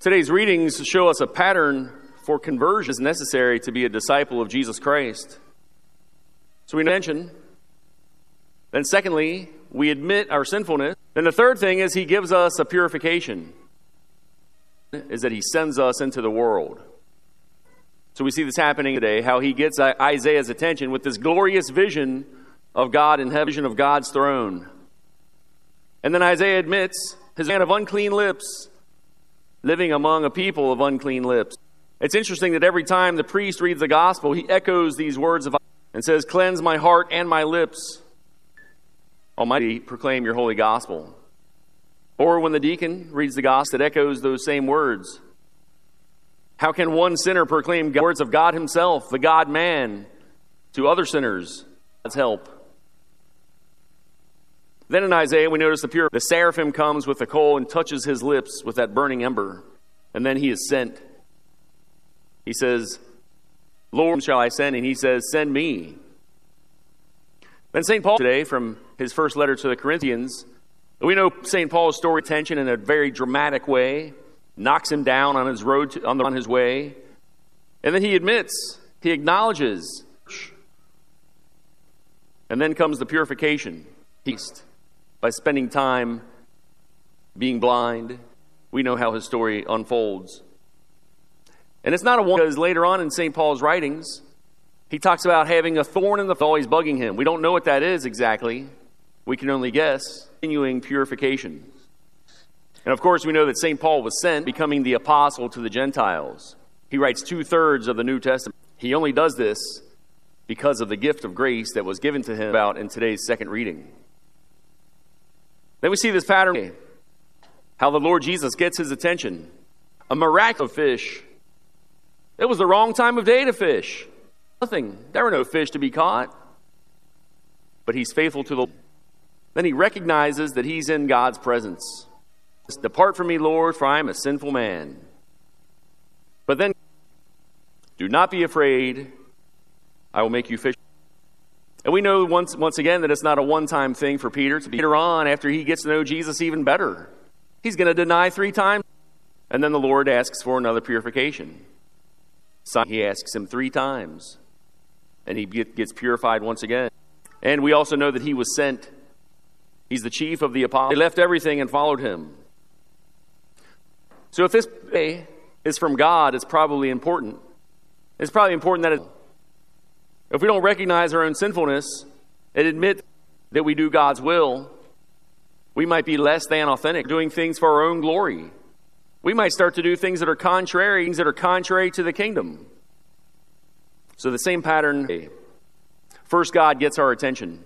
Today's readings show us a pattern for conversion is necessary to be a disciple of Jesus Christ. So we mention. Then, secondly, we admit our sinfulness. Then, the third thing is he gives us a purification, is that he sends us into the world. So we see this happening today, how he gets Isaiah's attention with this glorious vision of God in heaven, vision of God's throne. And then Isaiah admits his man of unclean lips, living among a people of unclean lips. It's interesting that every time the priest reads the gospel, he echoes these words of and says, Cleanse my heart and my lips. Almighty, proclaim your holy gospel. Or when the deacon reads the gospel, it echoes those same words. How can one sinner proclaim the words of God Himself, the God man, to other sinners? God's help. Then in Isaiah, we notice the pure, the seraphim comes with the coal and touches his lips with that burning ember, and then he is sent. He says, Lord, shall I send? And he says, Send me. Then St. Paul today, from his first letter to the Corinthians, we know St. Paul's story tension in a very dramatic way knocks him down on his road to, on, the, on his way. And then he admits, he acknowledges. And then comes the purification by spending time being blind. We know how his story unfolds. And it's not a one because later on in St. Paul's writings, he talks about having a thorn in the always bugging him. We don't know what that is exactly. We can only guess. Continuing purification. And of course, we know that St. Paul was sent, becoming the apostle to the Gentiles. He writes two thirds of the New Testament. He only does this because of the gift of grace that was given to him about in today's second reading. Then we see this pattern how the Lord Jesus gets his attention. A miraculous fish. It was the wrong time of day to fish. Nothing. There were no fish to be caught. But he's faithful to the Lord. Then he recognizes that he's in God's presence. Depart from me, Lord, for I am a sinful man. But then, do not be afraid. I will make you fish. And we know once, once again that it's not a one time thing for Peter. To be later on, after he gets to know Jesus even better, he's going to deny three times. And then the Lord asks for another purification. So he asks him three times. And he gets purified once again. And we also know that he was sent. He's the chief of the apostles. They left everything and followed him. So if this is from God, it's probably important. It's probably important that it, if we don't recognize our own sinfulness and admit that we do God's will, we might be less than authentic, doing things for our own glory. We might start to do things that are contrary, things that are contrary to the kingdom. So the same pattern. First, God gets our attention.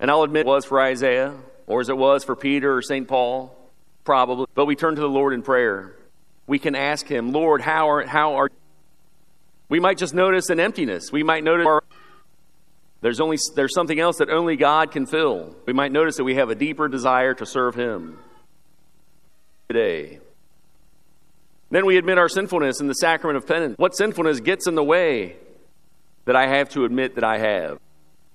And I'll admit it was for Isaiah, or as it was for Peter or St. Paul probably, but we turn to the Lord in prayer. We can ask Him, Lord, how are, how are we might just notice an emptiness. We might notice our, there's only there's something else that only God can fill. We might notice that we have a deeper desire to serve Him today. Then we admit our sinfulness in the sacrament of penance. What sinfulness gets in the way that I have to admit that I have?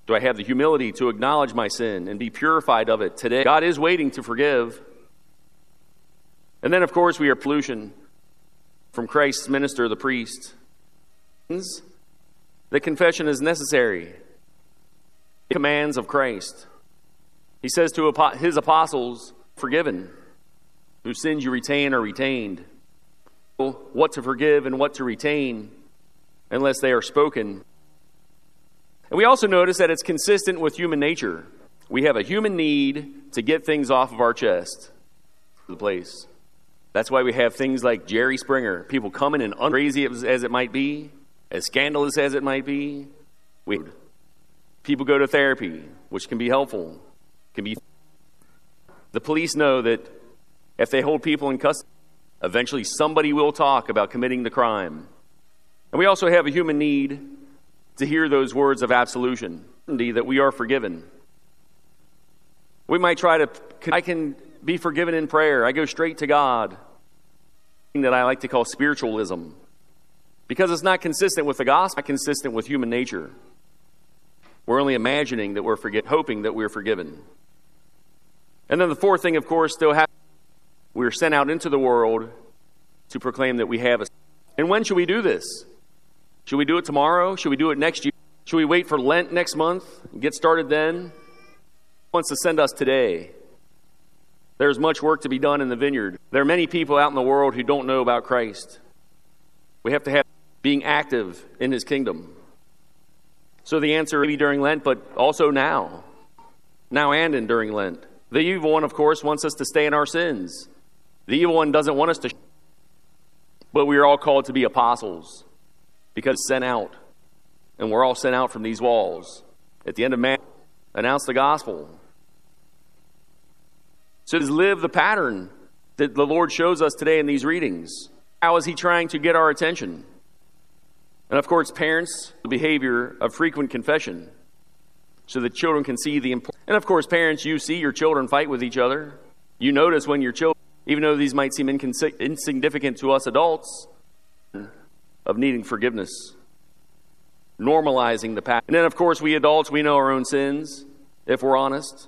Do I have the humility to acknowledge my sin and be purified of it today? God is waiting to forgive. And then, of course, we are absolution from Christ's minister, the priest. The confession is necessary. The Commands of Christ. He says to his apostles, forgiven, whose sins you retain are retained. What to forgive and what to retain, unless they are spoken. And we also notice that it's consistent with human nature. We have a human need to get things off of our chest. The place. That's why we have things like Jerry Springer, people coming and crazy as it might be, as scandalous as it might be. We, people go to therapy, which can be helpful. Can be. The police know that if they hold people in custody, eventually somebody will talk about committing the crime. And we also have a human need to hear those words of absolution, that we are forgiven. We might try to, I can be forgiven in prayer. I go straight to God. That I like to call spiritualism. Because it's not consistent with the gospel, not consistent with human nature. We're only imagining that we're forgiven, hoping that we're forgiven. And then the fourth thing, of course, still happens. We're sent out into the world to proclaim that we have a. And when should we do this? Should we do it tomorrow? Should we do it next year? Should we wait for Lent next month and get started then? wants to send us today. There's much work to be done in the vineyard. There are many people out in the world who don't know about Christ. We have to have being active in his kingdom. So the answer maybe during Lent, but also now. Now and in during Lent. The evil one, of course, wants us to stay in our sins. The evil one doesn't want us to but we are all called to be apostles because sent out. And we're all sent out from these walls. At the end of man, announce the gospel. So just live the pattern that the Lord shows us today in these readings. How is He trying to get our attention? And of course, parents, the behavior of frequent confession so that children can see the importance. And of course, parents, you see your children fight with each other. You notice when your children, even though these might seem incons- insignificant to us adults, of needing forgiveness, normalizing the past. And then, of course, we adults, we know our own sins, if we're honest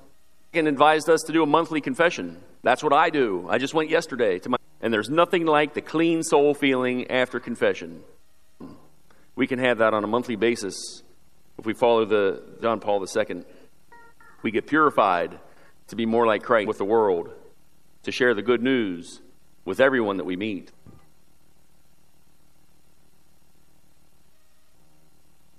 and advised us to do a monthly confession. That's what I do. I just went yesterday to my and there's nothing like the clean soul feeling after confession. We can have that on a monthly basis if we follow the John Paul II. We get purified to be more like Christ with the world, to share the good news with everyone that we meet.